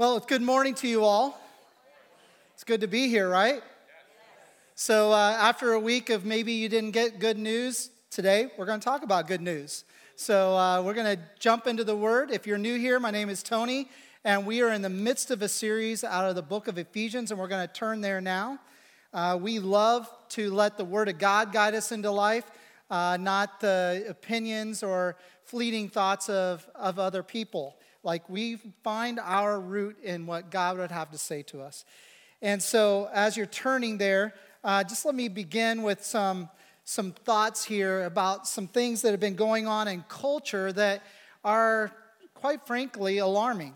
Well, it's good morning to you all. It's good to be here, right? So, uh, after a week of maybe you didn't get good news, today we're going to talk about good news. So, uh, we're going to jump into the word. If you're new here, my name is Tony, and we are in the midst of a series out of the book of Ephesians, and we're going to turn there now. Uh, we love to let the word of God guide us into life, uh, not the opinions or fleeting thoughts of, of other people. Like we find our root in what God would have to say to us. And so, as you're turning there, uh, just let me begin with some, some thoughts here about some things that have been going on in culture that are, quite frankly, alarming.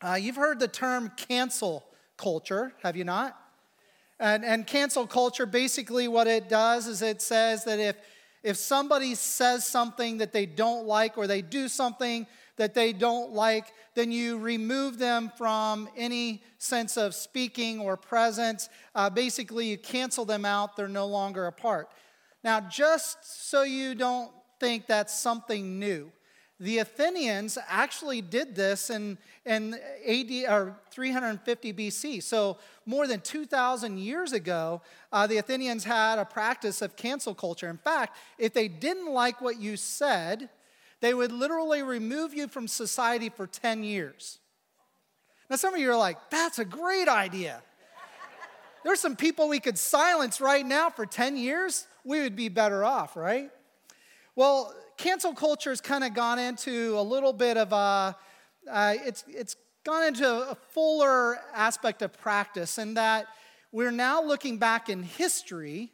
Uh, you've heard the term cancel culture, have you not? And, and cancel culture, basically, what it does is it says that if, if somebody says something that they don't like or they do something that they don't like, then you remove them from any sense of speaking or presence. Uh, basically, you cancel them out, they're no longer a part. Now, just so you don't think that's something new, the Athenians actually did this in, in AD or 350 BC. So more than 2,000 years ago, uh, the Athenians had a practice of cancel culture. In fact, if they didn't like what you said, they would literally remove you from society for 10 years. Now, some of you are like, that's a great idea. There's some people we could silence right now for 10 years. We would be better off, right? Well, cancel culture has kind of gone into a little bit of a, uh, it's, it's gone into a fuller aspect of practice, in that we're now looking back in history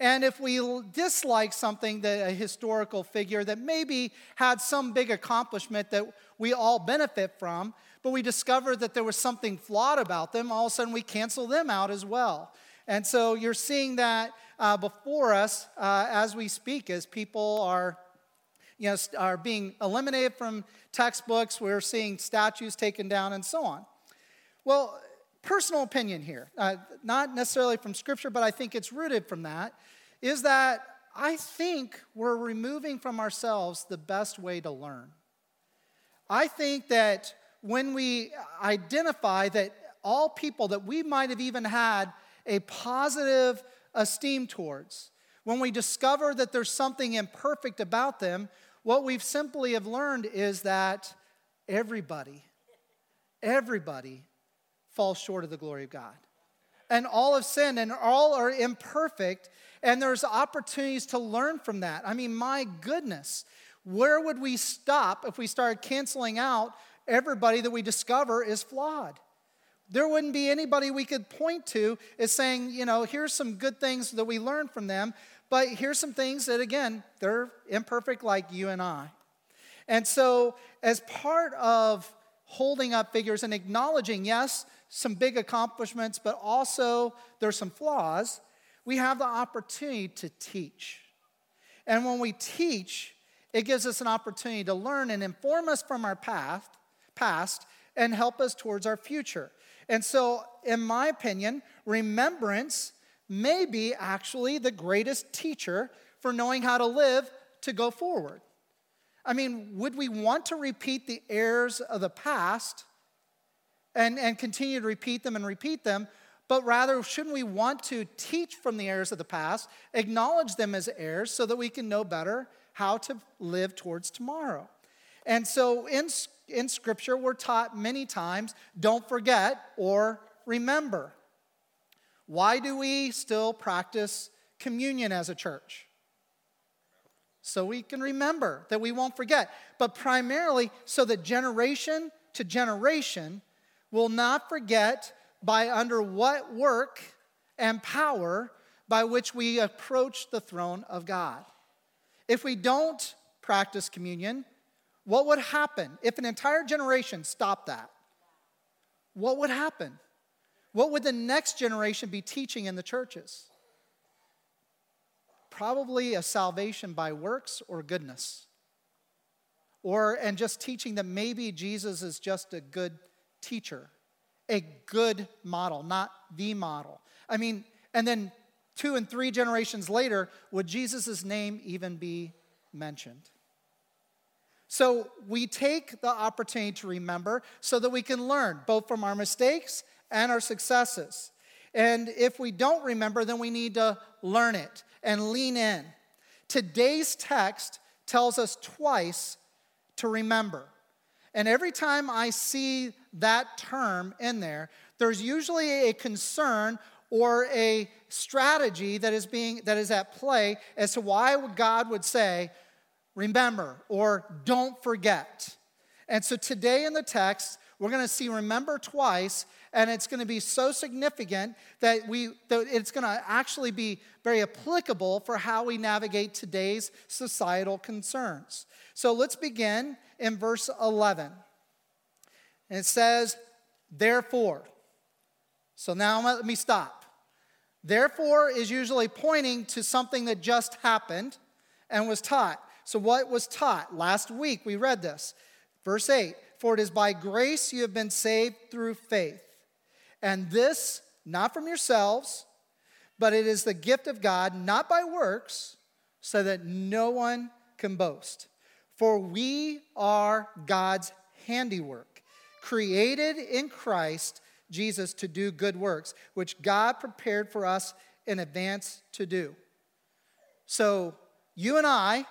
and if we dislike something, that a historical figure that maybe had some big accomplishment that we all benefit from, but we discover that there was something flawed about them, all of a sudden we cancel them out as well. And so you're seeing that uh, before us uh, as we speak, as people are, you know, are being eliminated from textbooks. We're seeing statues taken down and so on. Well, personal opinion here, uh, not necessarily from Scripture, but I think it's rooted from that, is that I think we're removing from ourselves the best way to learn. I think that when we identify that all people that we might have even had a positive esteem towards, when we discover that there's something imperfect about them, what we've simply have learned is that everybody, everybody falls short of the glory of God. And all have sinned and all are imperfect, and there's opportunities to learn from that. I mean, my goodness, where would we stop if we started canceling out everybody that we discover is flawed? There wouldn't be anybody we could point to as saying, you know, here's some good things that we learned from them, but here's some things that, again, they're imperfect like you and I. And so, as part of holding up figures and acknowledging, yes, some big accomplishments, but also there's some flaws, we have the opportunity to teach. And when we teach, it gives us an opportunity to learn and inform us from our past, past and help us towards our future. And so, in my opinion, remembrance may be actually the greatest teacher for knowing how to live to go forward. I mean, would we want to repeat the errors of the past and, and continue to repeat them and repeat them? But rather, shouldn't we want to teach from the errors of the past, acknowledge them as errors so that we can know better how to live towards tomorrow? And so in, in Scripture, we're taught many times don't forget or remember. Why do we still practice communion as a church? so we can remember that we won't forget, but primarily so that generation to generation will not forget by under what work and power by which we approach the throne of God. If we don't practice communion, what would happen if an entire generation stopped that? What would happen? What would the next generation be teaching in the churches? probably a salvation by works or goodness. Or, and just teaching that maybe Jesus is just a good teacher, a good model, not the model. I mean, and then two and three generations later, would Jesus' name even be mentioned? So we take the opportunity to remember so that we can learn both from our mistakes and our successes. And if we don't remember, then we need to learn it and lean in. Today's text tells us twice to remember. And every time I see that term in there, there's usually a concern or a strategy that is being that is at play as to why God would say, remember or don't forget. And so today in the text, we're going to see remember twice, and it's going to be so significant that we that it's going to actually be very applicable for how we navigate today's societal concerns. So let's begin in verse 11. And it says, therefore. So now let me stop. Therefore is usually pointing to something that just happened and was taught. So, what was taught? Last week we read this. Verse 8 For it is by grace you have been saved through faith. And this, not from yourselves, but it is the gift of God, not by works, so that no one can boast. For we are God's handiwork, created in Christ Jesus to do good works, which God prepared for us in advance to do. So, you and I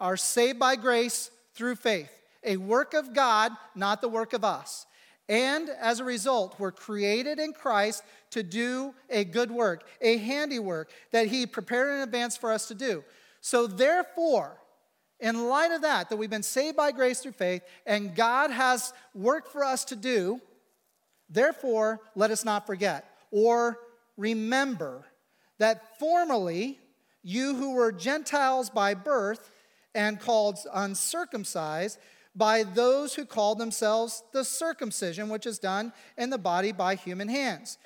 are saved by grace through faith, a work of God, not the work of us. And as a result, we're created in Christ to do a good work, a handiwork that He prepared in advance for us to do. So, therefore, in light of that, that we've been saved by grace through faith and God has work for us to do, therefore, let us not forget or remember that formerly you who were Gentiles by birth and called uncircumcised by those who call themselves the circumcision, which is done in the body by human hands.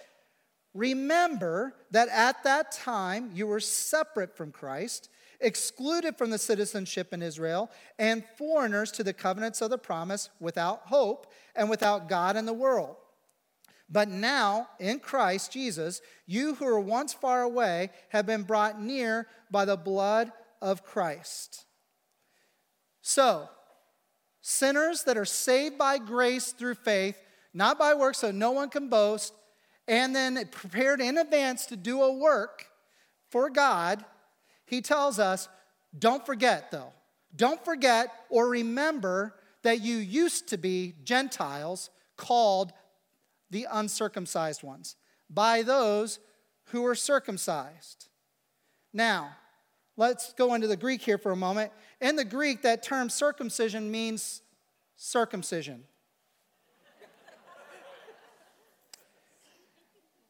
Remember that at that time you were separate from Christ, excluded from the citizenship in Israel, and foreigners to the covenants of the promise, without hope and without God in the world. But now, in Christ Jesus, you who were once far away have been brought near by the blood of Christ. So, sinners that are saved by grace through faith, not by works, so no one can boast, and then prepared in advance to do a work for God, he tells us don't forget, though. Don't forget or remember that you used to be Gentiles called the uncircumcised ones by those who were circumcised. Now, let's go into the Greek here for a moment. In the Greek, that term circumcision means circumcision.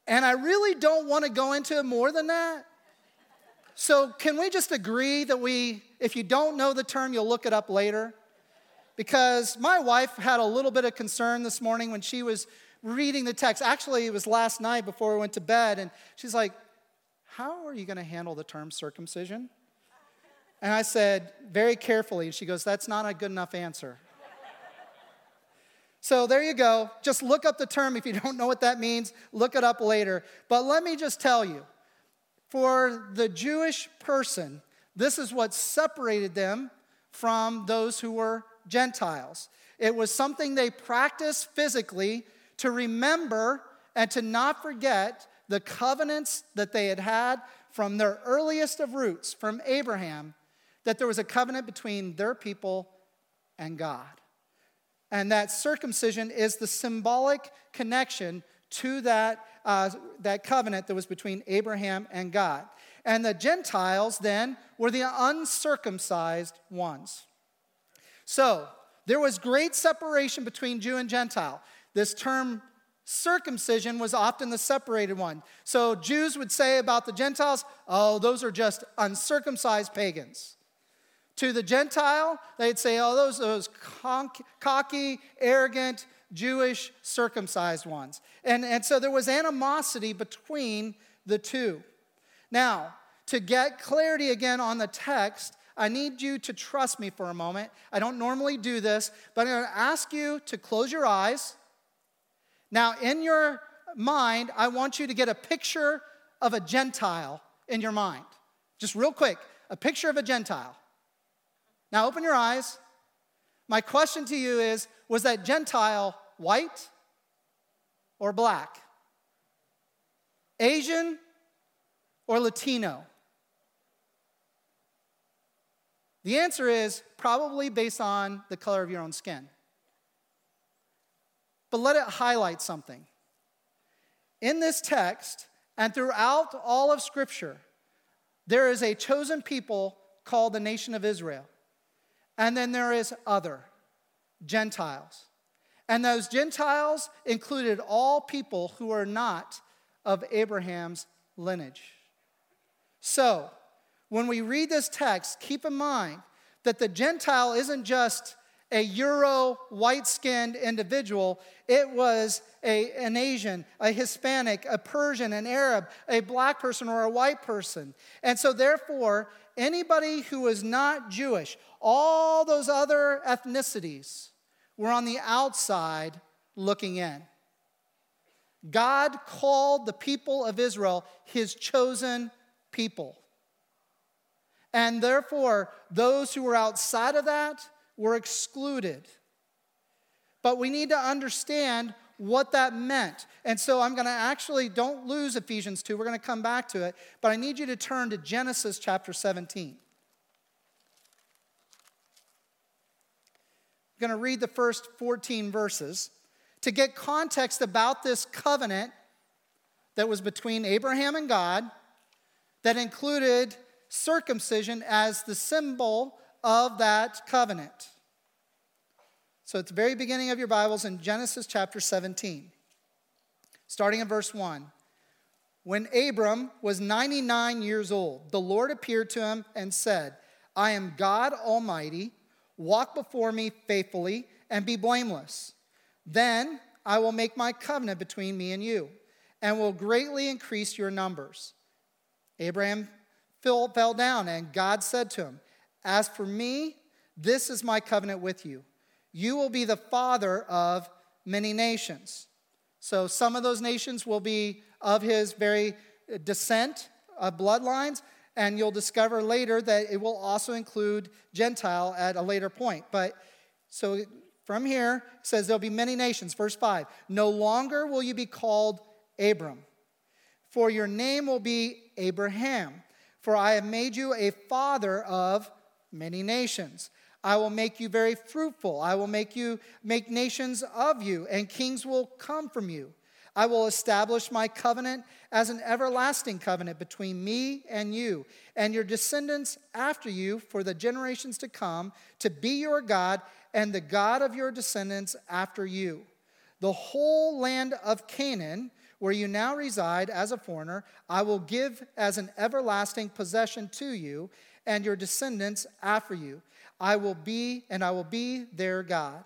and I really don't want to go into more than that. So, can we just agree that we, if you don't know the term, you'll look it up later? Because my wife had a little bit of concern this morning when she was reading the text. Actually, it was last night before we went to bed, and she's like, How are you going to handle the term circumcision? And I said, very carefully, and she goes, That's not a good enough answer. so there you go. Just look up the term. If you don't know what that means, look it up later. But let me just tell you for the Jewish person, this is what separated them from those who were Gentiles. It was something they practiced physically to remember and to not forget the covenants that they had had from their earliest of roots, from Abraham, that there was a covenant between their people and God. And that circumcision is the symbolic connection to that, uh, that covenant that was between Abraham and God. And the Gentiles then were the uncircumcised ones. So there was great separation between Jew and Gentile. This term circumcision was often the separated one. So Jews would say about the Gentiles, oh, those are just uncircumcised pagans. To the Gentile, they'd say, oh, those, those cocky, arrogant, Jewish circumcised ones. And, and so there was animosity between the two. Now, to get clarity again on the text, I need you to trust me for a moment. I don't normally do this, but I'm going to ask you to close your eyes. Now, in your mind, I want you to get a picture of a Gentile in your mind. Just real quick, a picture of a Gentile. Now open your eyes. My question to you is was that Gentile white or black? Asian or Latino? The answer is probably based on the color of your own skin. But let it highlight something. In this text and throughout all of Scripture, there is a chosen people called the nation of Israel. And then there is other, Gentiles. And those Gentiles included all people who are not of Abraham's lineage. So, when we read this text, keep in mind that the Gentile isn't just a Euro white skinned individual, it was a, an Asian, a Hispanic, a Persian, an Arab, a black person, or a white person. And so, therefore, anybody who was not Jewish, all those other ethnicities were on the outside looking in. God called the people of Israel his chosen people. And therefore, those who were outside of that were excluded. But we need to understand what that meant. And so I'm going to actually, don't lose Ephesians 2, we're going to come back to it, but I need you to turn to Genesis chapter 17. I'm going to read the first 14 verses to get context about this covenant that was between Abraham and God that included circumcision as the symbol of that covenant. So at the very beginning of your Bibles in Genesis chapter 17, starting in verse 1. When Abram was 99 years old, the Lord appeared to him and said, I am God Almighty. Walk before me faithfully and be blameless. Then I will make my covenant between me and you, and will greatly increase your numbers. Abraham fell, down, and God said to him, As for me, this is my covenant with you. You will be the father of many nations. So some of those nations will be of his very descent bloodlines, and you'll discover later that it will also include Gentile at a later point. But so from here says there'll be many nations. Verse 5 No longer will you be called Abram, for your name will be Abraham, for I have made you a father of many nations. I will make you very fruitful. I will make you make nations of you, and kings will come from you. I will establish my covenant as an everlasting covenant between me and you and your descendants after you for the generations to come, to be your God and the God of your descendants after you. The whole land of Canaan, where you now reside as a foreigner, I will give as an everlasting possession to you and your descendants after you. I will be, and I will be their God.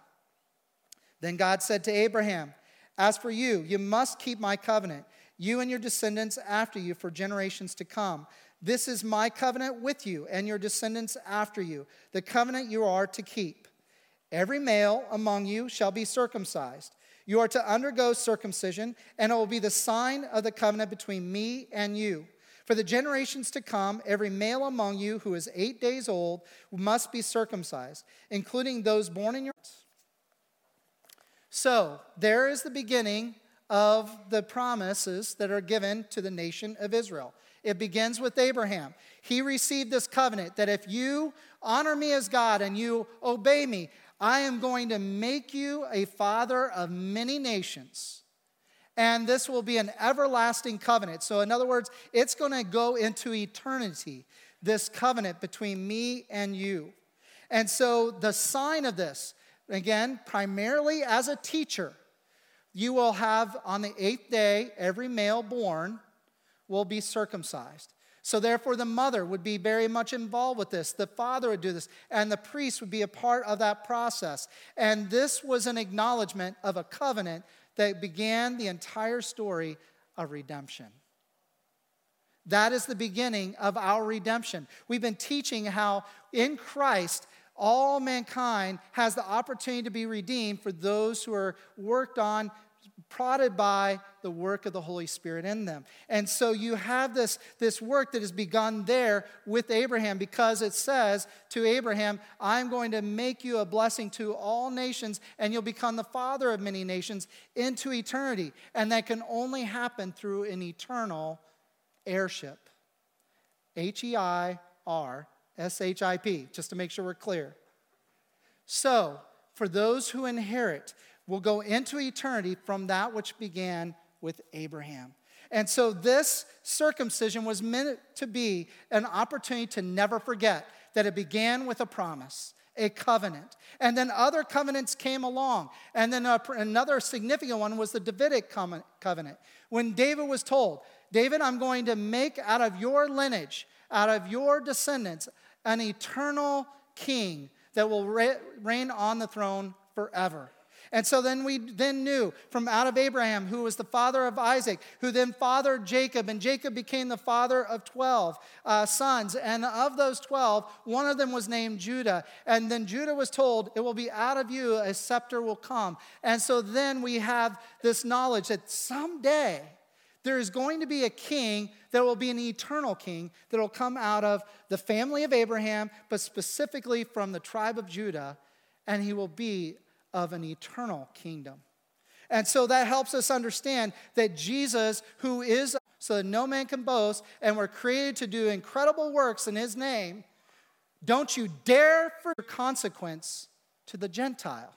Then God said to Abraham, As for you, you must keep my covenant, you and your descendants after you for generations to come. This is my covenant with you and your descendants after you, the covenant you are to keep. Every male among you shall be circumcised. You are to undergo circumcision, and it will be the sign of the covenant between me and you. For the generations to come, every male among you who is eight days old must be circumcised, including those born in your. So, there is the beginning of the promises that are given to the nation of Israel. It begins with Abraham. He received this covenant that if you honor me as God and you obey me, I am going to make you a father of many nations. And this will be an everlasting covenant. So, in other words, it's going to go into eternity, this covenant between me and you. And so, the sign of this, again, primarily as a teacher, you will have on the eighth day, every male born will be circumcised. So, therefore, the mother would be very much involved with this. The father would do this, and the priest would be a part of that process. And this was an acknowledgement of a covenant that began the entire story of redemption. That is the beginning of our redemption. We've been teaching how in Christ, all mankind has the opportunity to be redeemed for those who are worked on prodded by the work of the Holy Spirit in them. And so you have this, this work that has begun there with Abraham because it says to Abraham, I'm going to make you a blessing to all nations, and you'll become the father of many nations into eternity. And that can only happen through an eternal heirship. H E I R S H I P, just to make sure we're clear. So, for those who inherit, will go into eternity from that which began with Abraham. And so, this circumcision was meant to be an opportunity to never forget that it began with a promise, a covenant. And then other covenants came along. And then another significant one was the Davidic covenant. When David was told, David, I'm going to make out of your lineage, out of your descendants, an eternal king that will reign on the throne forever. And so then we then knew from out of Abraham, who was the father of Isaac, who then fathered Jacob, and Jacob became the father of 12 uh, sons. And of those 12, one of them was named Judah. And then Judah was told, It will be out of you, a scepter will come. And so then we have this knowledge that someday, there is going to be a king that will be an eternal king that will come out of the family of Abraham, but specifically from the tribe of Judah, and he will be of an eternal kingdom. And so that helps us understand that Jesus, who is so that no man can boast, and we're created to do incredible works in his name, don't you dare for consequence to the Gentile.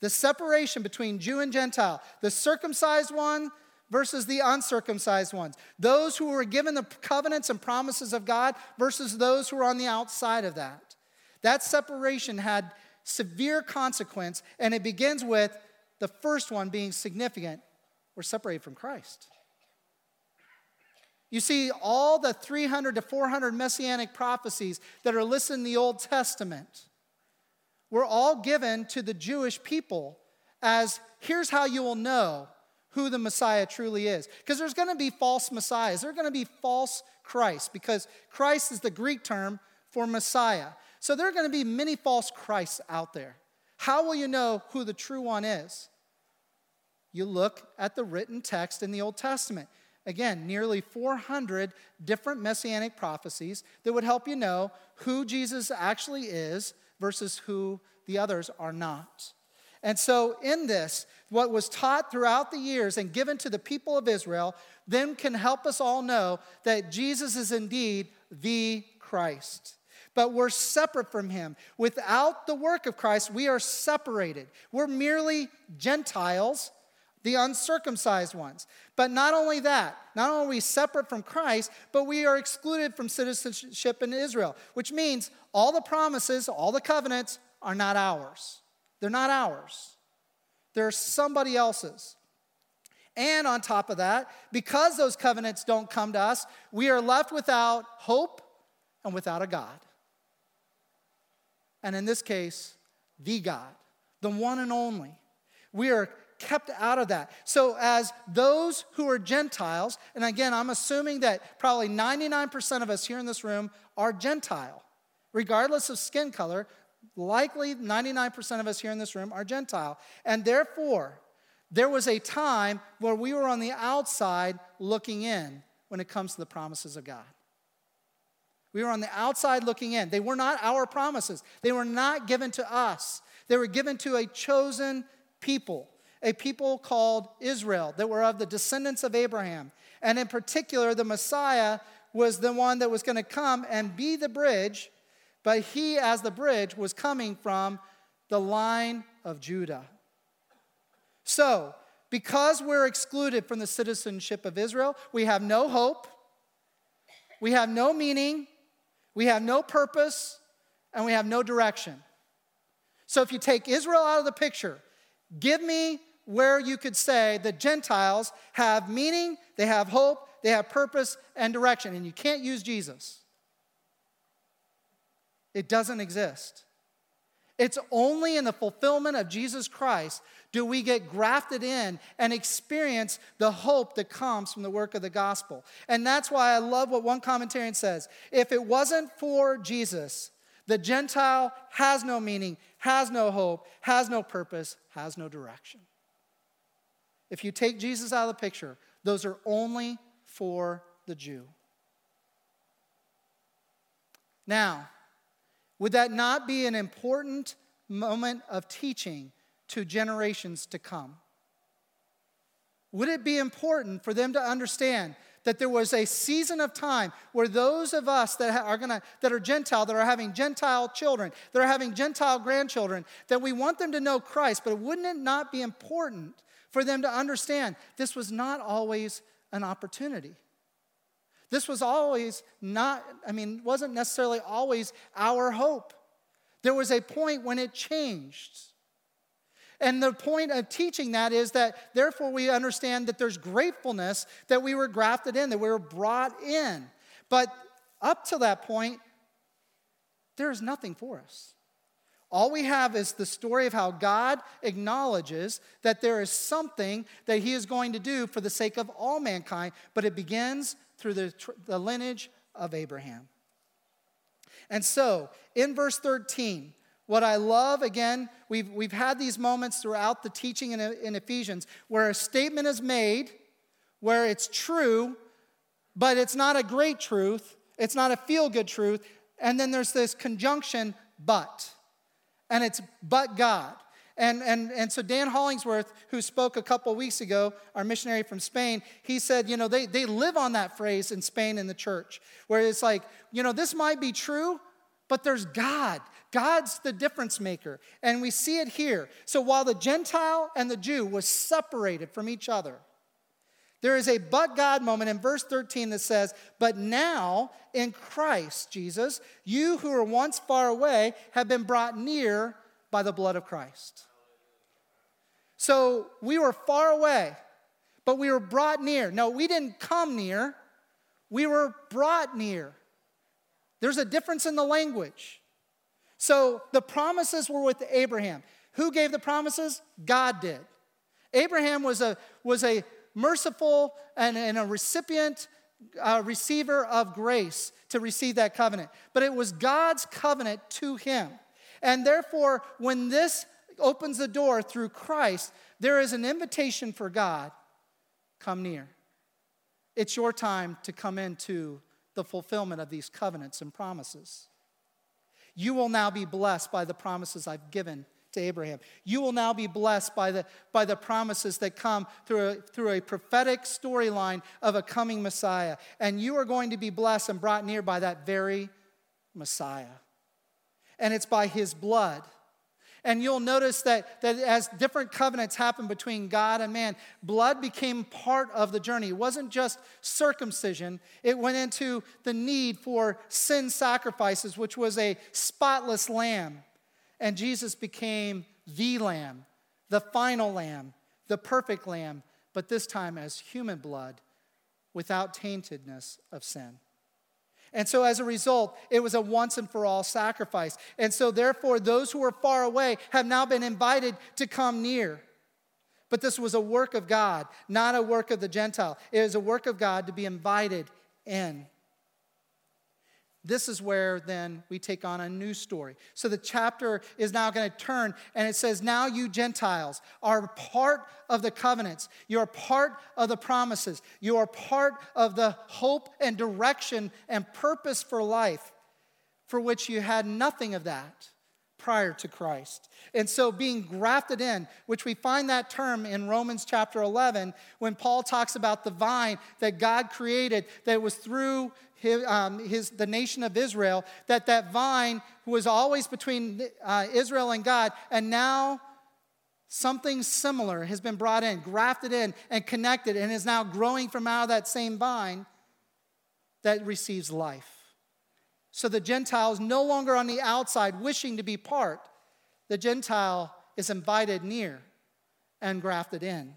The separation between Jew and Gentile, the circumcised one versus the uncircumcised ones, those who were given the covenants and promises of God versus those who were on the outside of that. That separation had severe consequence, and it begins with the first one being significant we're separated from Christ. You see, all the 300 to 400 messianic prophecies that are listed in the Old Testament were all given to the Jewish people as here's how you will know who the Messiah truly is. Because there's going to be false messiahs, there are going to be false Christ, because Christ is the Greek term for Messiah. So there are going to be many false Christs out there. How will you know who the true one is? You look at the written text in the Old Testament. Again, nearly 400 different messianic prophecies that would help you know who Jesus actually is versus who the others are not. And so, in this, what was taught throughout the years and given to the people of Israel then can help us all know that Jesus is indeed the Christ but we're separate from him. Without the work of Christ, we are separated. We're merely Gentiles, the uncircumcised ones. But not only that, not only are we separate from Christ, but we are excluded from citizenship in Israel, which means all the promises, all the covenants are not ours. They're not ours, they're somebody else's. And on top of that, because those covenants don't come to us, we are left without hope and without a God and in this case, the God, the one and only. We are kept out of that. So, as those who are Gentiles, and again, I'm assuming that probably 99% of us here in this room are Gentile, regardless of skin color, likely 99% of us here in this room are Gentile. And therefore, there was a time where we were on the outside looking in when it comes to the promises of God. We were on the outside looking in. They were not our promises, they were not given to us. They were given to a chosen people, a people called Israel that were of the descendants of Abraham. And in particular, the Messiah was the one that was going to come and be the bridge, but he, as the bridge, was coming from the line of Judah. So, because we're excluded from the citizenship of Israel, we have no hope, we have no meaning, we have no purpose and we have no direction. So if you take Israel out of the picture, give me where you could say the Gentiles have meaning, they have hope, they have purpose and direction, and you can't use Jesus. It doesn't exist. It's only in the fulfillment of Jesus Christ do we get grafted in and experience the hope that comes from the work of the gospel. And that's why I love what one commentarian says. If it wasn't for Jesus, the Gentile has no meaning, has no hope, has no purpose, has no direction. if you take Jesus out of the picture, those are only for the Jew. Now, would that not be an important moment of teaching to generations to come? Would it be important for them to understand that there was a season of time where those of us that are gonna that are Gentile, that are having Gentile children, that are having Gentile grandchildren, that we want them to know Christ, but wouldn't it not be important for them to understand this was not always an opportunity? This was always not, I mean, wasn't necessarily always our hope. There was a point when it changed. And the point of teaching that is that therefore we understand that there's gratefulness that we were grafted in, that we were brought in. But up to that point, there is nothing for us. All we have is the story of how God acknowledges that there is something that He is going to do for the sake of all mankind, but it begins through the, the lineage of Abraham. And so, in verse 13, what I love, again, we've, we've had these moments throughout the teaching in, in Ephesians where a statement is made, where it's true, but it's not a great truth, it's not a feel good truth. And then there's this conjunction, but. And it's but God. And, and, and so Dan Hollingsworth, who spoke a couple weeks ago, our missionary from Spain, he said, you know, they, they live on that phrase in Spain in the church, where it's like, you know, this might be true, but there's God. God's the difference maker. And we see it here. So while the Gentile and the Jew was separated from each other, there is a but God moment in verse 13 that says, But now in Christ Jesus, you who were once far away have been brought near by the blood of Christ. So we were far away, but we were brought near. No, we didn't come near, we were brought near. There's a difference in the language. So the promises were with Abraham. Who gave the promises? God did. Abraham was a, was a merciful and, and a recipient, uh, receiver of grace to receive that covenant. But it was God's covenant to him. And therefore, when this opens the door through Christ, there is an invitation for God come near. It's your time to come into the fulfillment of these covenants and promises. You will now be blessed by the promises I've given to Abraham. You will now be blessed by the, by the promises that come through a, through a prophetic storyline of a coming Messiah. And you are going to be blessed and brought near by that very Messiah. And it's by his blood and you'll notice that, that as different covenants happened between God and man, blood became part of the journey. It wasn't just circumcision, it went into the need for sin sacrifices, which was a spotless lamb. And Jesus became the lamb, the final lamb, the perfect lamb, but this time as human blood without taintedness of sin. And so, as a result, it was a once and for all sacrifice. And so, therefore, those who are far away have now been invited to come near. But this was a work of God, not a work of the Gentile. It is a work of God to be invited in. This is where then we take on a new story. So the chapter is now going to turn and it says, Now you Gentiles are part of the covenants. You're part of the promises. You are part of the hope and direction and purpose for life for which you had nothing of that prior to Christ. And so being grafted in, which we find that term in Romans chapter 11 when Paul talks about the vine that God created that was through his, um, his, the nation of Israel, that that vine was always between uh, Israel and God, and now something similar has been brought in, grafted in, and connected, and is now growing from out of that same vine that receives life. So the Gentile is no longer on the outside wishing to be part. The Gentile is invited near and grafted in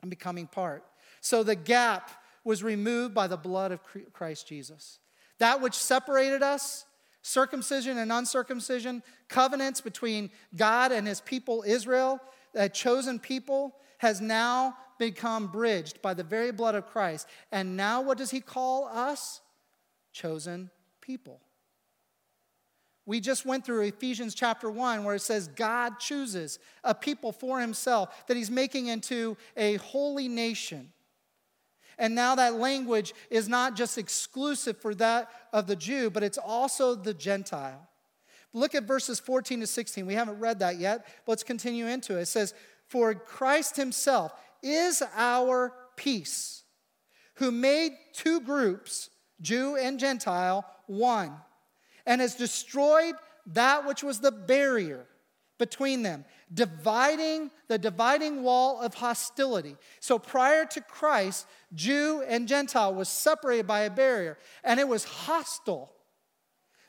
and becoming part. So the gap was removed by the blood of Christ Jesus. That which separated us, circumcision and uncircumcision, covenants between God and his people Israel, a chosen people, has now become bridged by the very blood of Christ. And now, what does he call us? Chosen people. We just went through Ephesians chapter 1 where it says God chooses a people for himself that he's making into a holy nation. And now that language is not just exclusive for that of the Jew, but it's also the Gentile. Look at verses 14 to 16. We haven't read that yet, but let's continue into it. It says, For Christ himself is our peace, who made two groups, Jew and Gentile, one, and has destroyed that which was the barrier between them, dividing the dividing wall of hostility. So prior to Christ, Jew and Gentile was separated by a barrier, and it was hostile.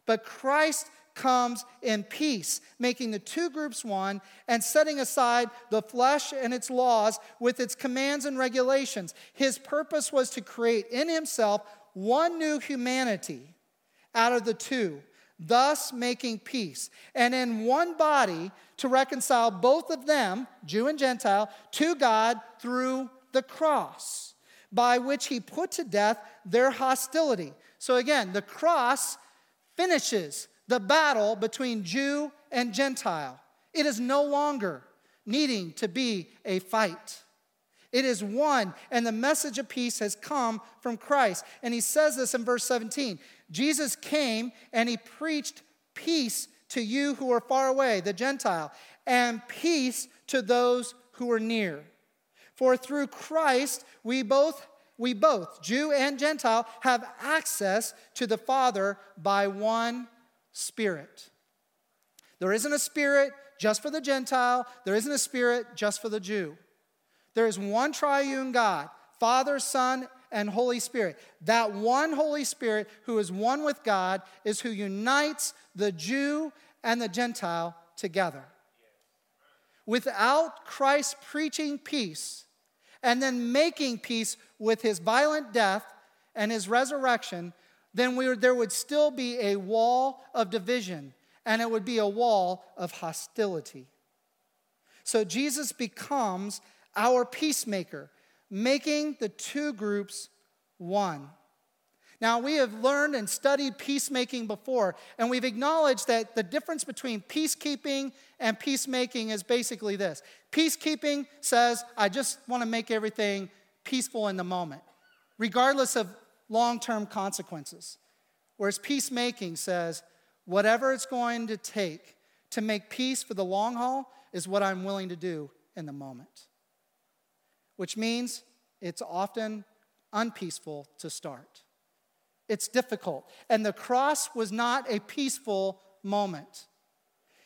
But Christ comes in peace, making the two groups one and setting aside the flesh and its laws with its commands and regulations. His purpose was to create in himself one new humanity out of the two thus making peace, and in one body to reconcile both of them, Jew and Gentile, to God through the cross, by which he put to death their hostility. So again, the cross finishes the battle between Jew and Gentile. It is no longer needing to be a fight. It is one, and the message of peace has come from Christ. And he says this in verse 17 Jesus came and he preached peace to you who are far away, the Gentile, and peace to those who are near. For through Christ we both we both, Jew and Gentile, have access to the Father by one Spirit. There isn't a spirit just for the Gentile, there isn't a spirit just for the Jew. There is one triune God, Father, Son, and Holy Spirit. That one Holy Spirit who is one with God is who unites the Jew and the Gentile together. Without Christ preaching peace and then making peace with his violent death and his resurrection, then we, there would still be a wall of division and it would be a wall of hostility. So Jesus becomes our peacemaker making the two groups one. Now, we have learned and studied peacemaking before, and we've acknowledged that the difference between peacekeeping and peacemaking is basically this peacekeeping says, I just want to make everything peaceful in the moment, regardless of long term consequences. Whereas peacemaking says, whatever it's going to take to make peace for the long haul is what I'm willing to do in the moment which means it's often unpeaceful to start. It's difficult. And the cross was not a peaceful moment.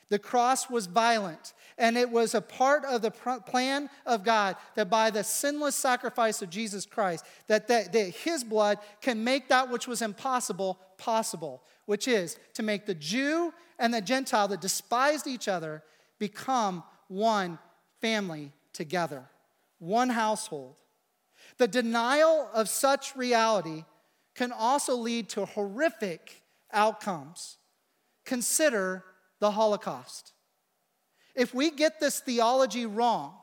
The cross was violent, and it was a part of the plan of God that by the sinless sacrifice of Jesus Christ, that, that, that his blood can make that which was impossible possible, which is to make the Jew and the Gentile that despised each other become one family together one household. The denial of such reality can also lead to horrific outcomes. Consider the Holocaust. If we get this theology wrong,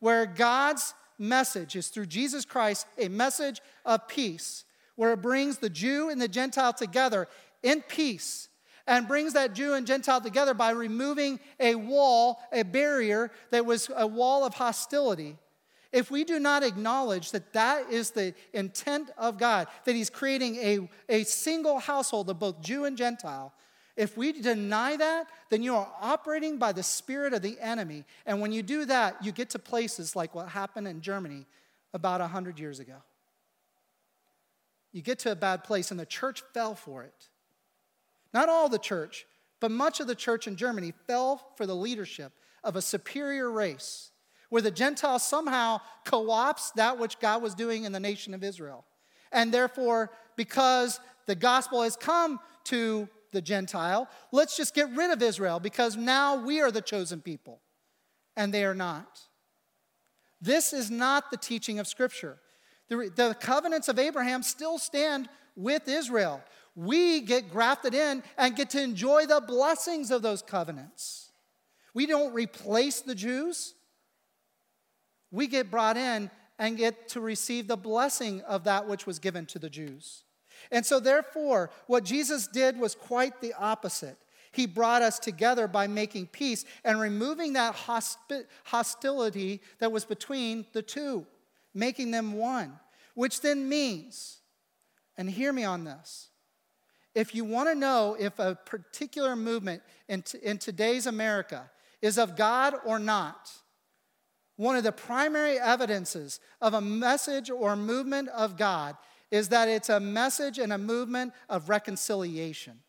where God's message is through Jesus Christ a message of peace, where it brings the Jew and the Gentile together in peace, and brings that Jew and Gentile together by removing a wall, a barrier that was a wall of hostility if we do not acknowledge that that is the intent of God, that He's creating a, a single household of both Jew and Gentile, if we deny that, then you are operating by the spirit of the enemy. And when you do that, you get to places like what happened in Germany about 100 years ago. You get to a bad place, and the church fell for it. Not all the church, but much of the church in Germany fell for the leadership of a superior race where the Gentiles somehow co opts that which God was doing in the nation of Israel. And therefore, because the gospel has come to the Gentile, let's just get rid of Israel because now we are the chosen people and they are not. This is not the teaching of Scripture. The, the covenants of Abraham still stand with Israel. We get grafted in and get to enjoy the blessings of those covenants. We don't replace the Jews we get brought in and get to receive the blessing of that which was given to the Jews. And so, therefore, what Jesus did was quite the opposite. He brought us together by making peace and removing that hospi- hostility that was between the two, making them one, which then means, and hear me on this, if you want to know if a particular movement in, t- in today's America is of God or not, one of the primary evidences of a message or movement of God is that it's a message and a movement of reconciliation.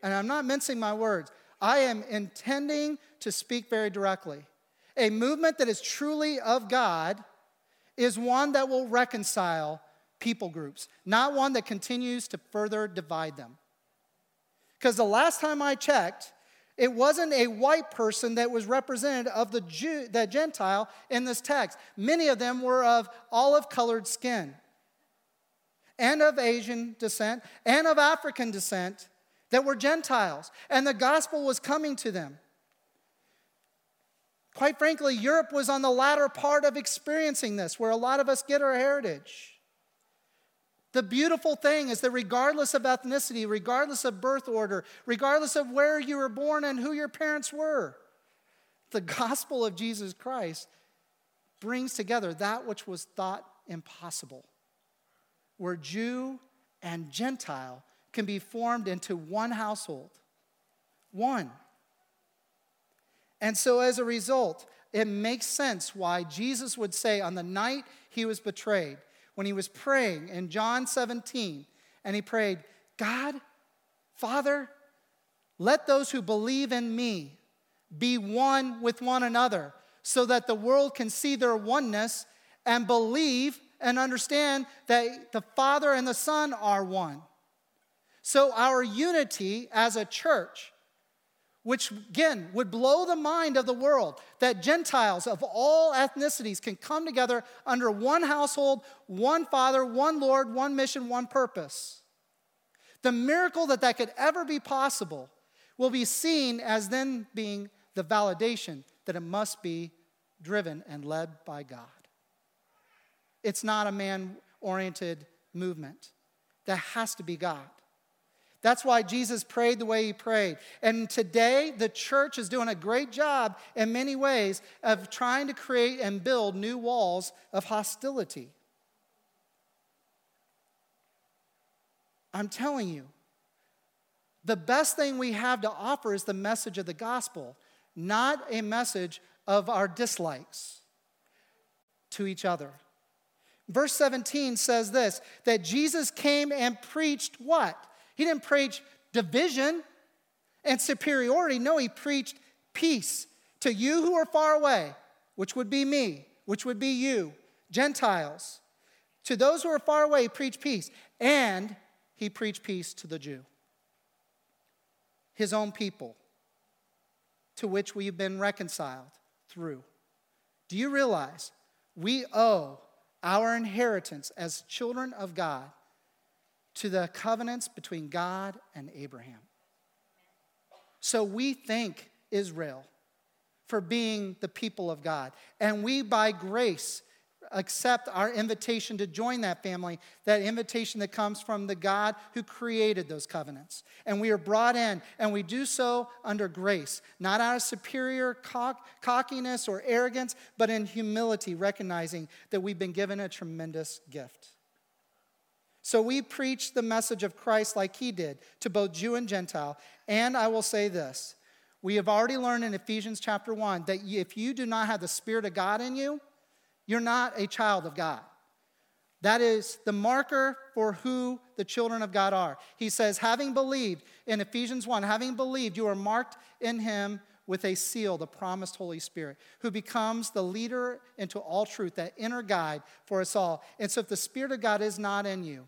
And I'm not mincing my words, I am intending to speak very directly. A movement that is truly of God is one that will reconcile people groups, not one that continues to further divide them. Because the last time I checked, it wasn't a white person that was represented of the Jew, the Gentile in this text. Many of them were of olive colored skin and of Asian descent and of African descent that were Gentiles, and the gospel was coming to them. Quite frankly, Europe was on the latter part of experiencing this, where a lot of us get our heritage. The beautiful thing is that regardless of ethnicity, regardless of birth order, regardless of where you were born and who your parents were, the gospel of Jesus Christ brings together that which was thought impossible, where Jew and Gentile can be formed into one household. One. And so, as a result, it makes sense why Jesus would say on the night he was betrayed, when he was praying in John 17, and he prayed, God, Father, let those who believe in me be one with one another, so that the world can see their oneness and believe and understand that the Father and the Son are one. So, our unity as a church which again would blow the mind of the world that Gentiles of all ethnicities can come together under one household, one Father, one Lord, one mission, one purpose. The miracle that that could ever be possible will be seen as then being the validation that it must be driven and led by God. It's not a man oriented movement, that has to be God. That's why Jesus prayed the way he prayed. And today, the church is doing a great job in many ways of trying to create and build new walls of hostility. I'm telling you, the best thing we have to offer is the message of the gospel, not a message of our dislikes to each other. Verse 17 says this that Jesus came and preached what? He didn't preach division and superiority. No, he preached peace to you who are far away, which would be me, which would be you, Gentiles. To those who are far away, he preached peace. And he preached peace to the Jew, his own people, to which we've been reconciled through. Do you realize we owe our inheritance as children of God to the covenants between God and Abraham. So we thank Israel for being the people of God. And we, by grace, accept our invitation to join that family, that invitation that comes from the God who created those covenants. And we are brought in, and we do so under grace, not out of superior cock- cockiness or arrogance, but in humility, recognizing that we've been given a tremendous gift. So we preach the message of Christ like he did to both Jew and Gentile. And I will say this we have already learned in Ephesians chapter 1 that if you do not have the Spirit of God in you, you're not a child of God. That is the marker for who the children of God are. He says, having believed, in Ephesians 1, having believed, you are marked in him with a seal, the promised Holy Spirit, who becomes the leader into all truth, that inner guide for us all. And so if the Spirit of God is not in you,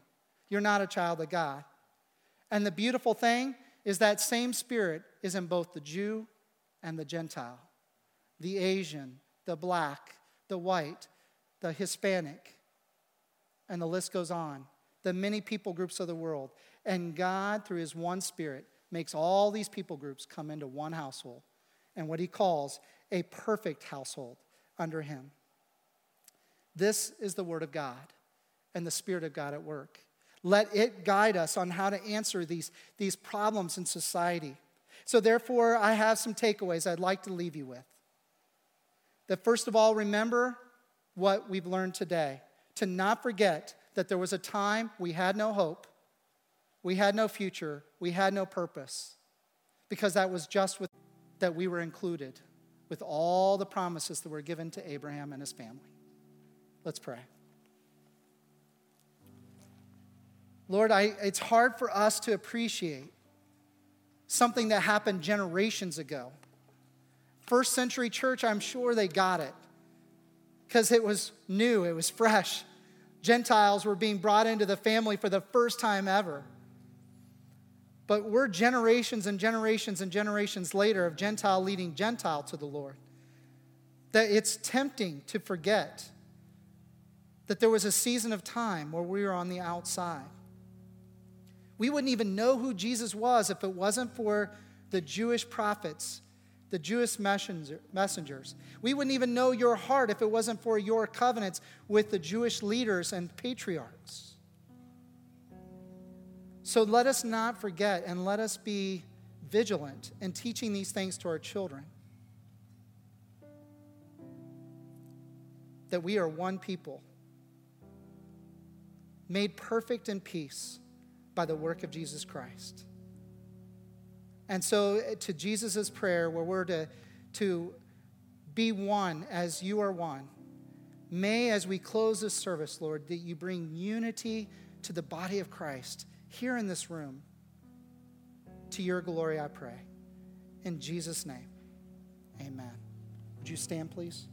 you're not a child of God. And the beautiful thing is that same spirit is in both the Jew and the Gentile, the Asian, the black, the white, the Hispanic, and the list goes on. The many people groups of the world. And God, through his one spirit, makes all these people groups come into one household and what he calls a perfect household under him. This is the word of God and the Spirit of God at work. Let it guide us on how to answer these, these problems in society. So, therefore, I have some takeaways I'd like to leave you with. That first of all, remember what we've learned today. To not forget that there was a time we had no hope, we had no future, we had no purpose, because that was just with, that we were included with all the promises that were given to Abraham and his family. Let's pray. Lord, I, it's hard for us to appreciate something that happened generations ago. First century church, I'm sure they got it because it was new, it was fresh. Gentiles were being brought into the family for the first time ever. But we're generations and generations and generations later of Gentile leading Gentile to the Lord. That it's tempting to forget that there was a season of time where we were on the outside. We wouldn't even know who Jesus was if it wasn't for the Jewish prophets, the Jewish messengers. We wouldn't even know your heart if it wasn't for your covenants with the Jewish leaders and patriarchs. So let us not forget and let us be vigilant in teaching these things to our children. That we are one people, made perfect in peace by the work of Jesus Christ. And so, uh, to Jesus' prayer, where we're to, to be one as you are one, may, as we close this service, Lord, that you bring unity to the body of Christ here in this room. To your glory, I pray. In Jesus' name, amen. Would you stand, please?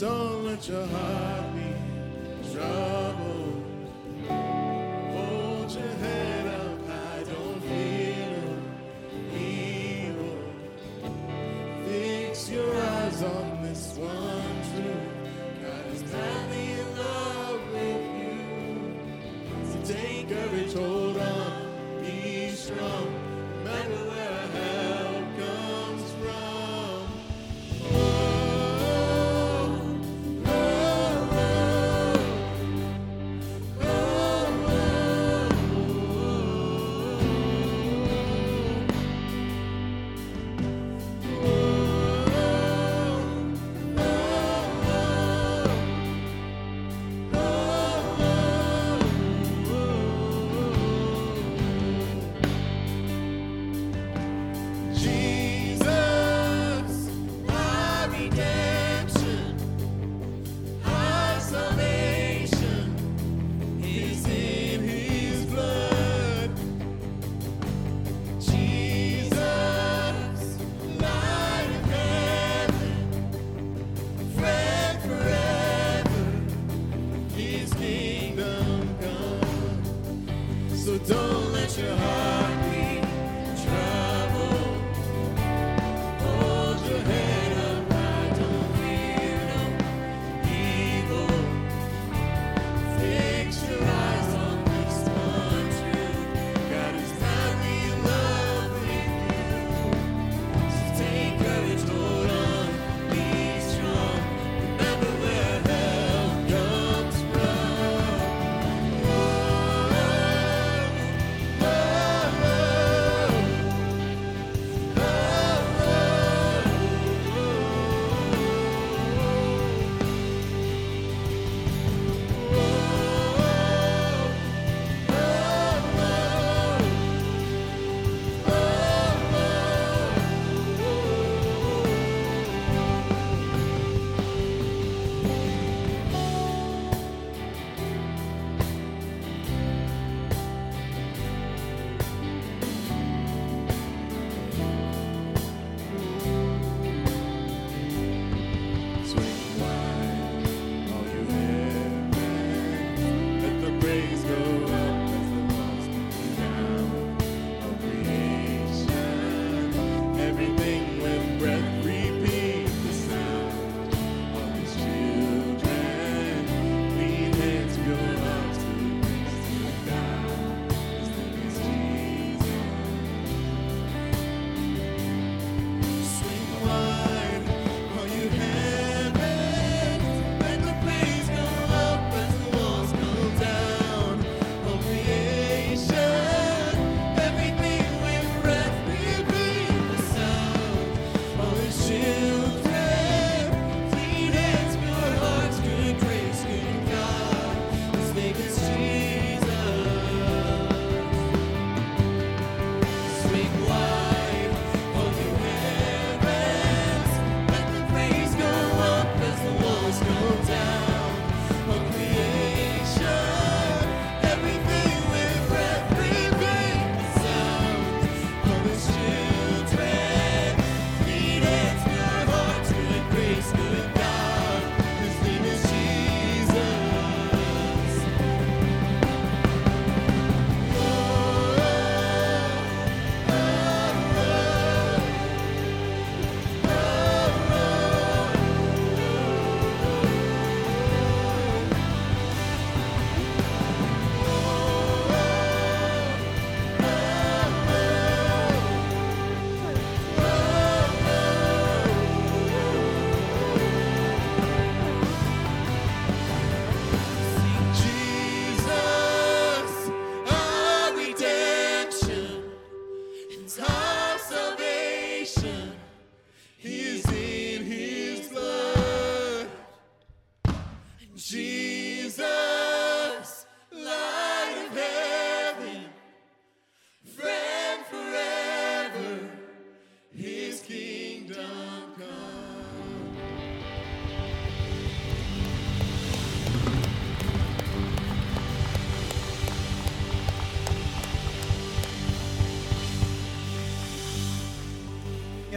Don't let your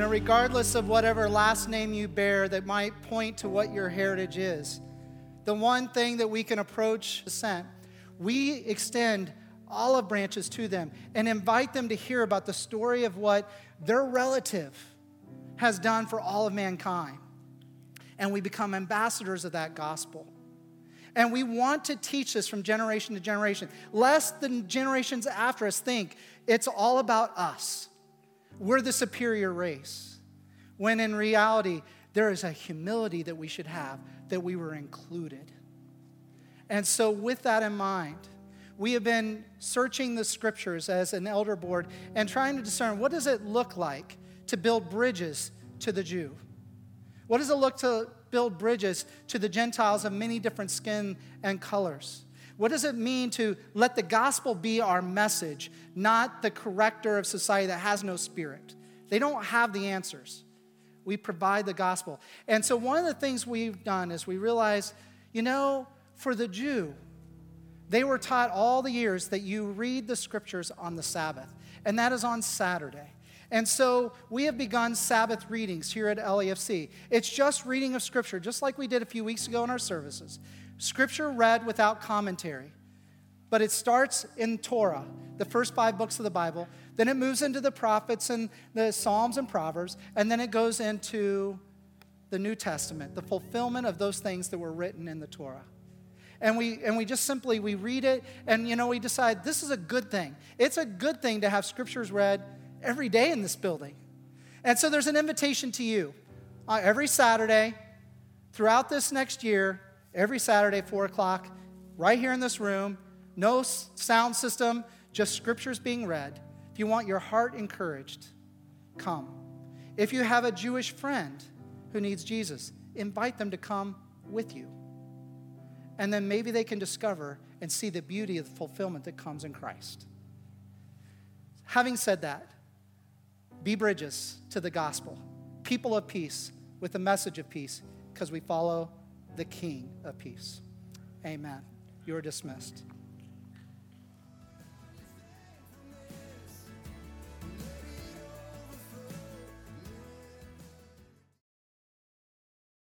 know, regardless of whatever last name you bear that might point to what your heritage is, the one thing that we can approach descent, we extend olive branches to them and invite them to hear about the story of what their relative has done for all of mankind. And we become ambassadors of that gospel. And we want to teach this from generation to generation, lest the generations after us think it's all about us. We're the superior race. When in reality, there is a humility that we should have that we were included. And so, with that in mind, we have been searching the scriptures as an elder board and trying to discern what does it look like to build bridges to the Jew? What does it look to build bridges to the Gentiles of many different skin and colors? What does it mean to let the gospel be our message, not the corrector of society that has no spirit? They don't have the answers. We provide the gospel. And so, one of the things we've done is we realize, you know, for the Jew, they were taught all the years that you read the scriptures on the Sabbath, and that is on Saturday. And so we have begun Sabbath readings here at LAFC. It's just reading of Scripture, just like we did a few weeks ago in our services. Scripture read without commentary. But it starts in Torah, the first five books of the Bible. Then it moves into the prophets and the Psalms and Proverbs. And then it goes into the New Testament, the fulfillment of those things that were written in the Torah and we and we just simply we read it and you know we decide this is a good thing it's a good thing to have scriptures read every day in this building and so there's an invitation to you uh, every saturday throughout this next year every saturday 4 o'clock right here in this room. No sound system just scriptures being read. If you want your heart encouraged come. If you have a jewish friend who needs jesus invite them to come with you. And then maybe they can discover and see the beauty of the fulfillment that comes in Christ. Having said that, be bridges to the gospel, people of peace with the message of peace, because we follow the King of peace. Amen. You are dismissed.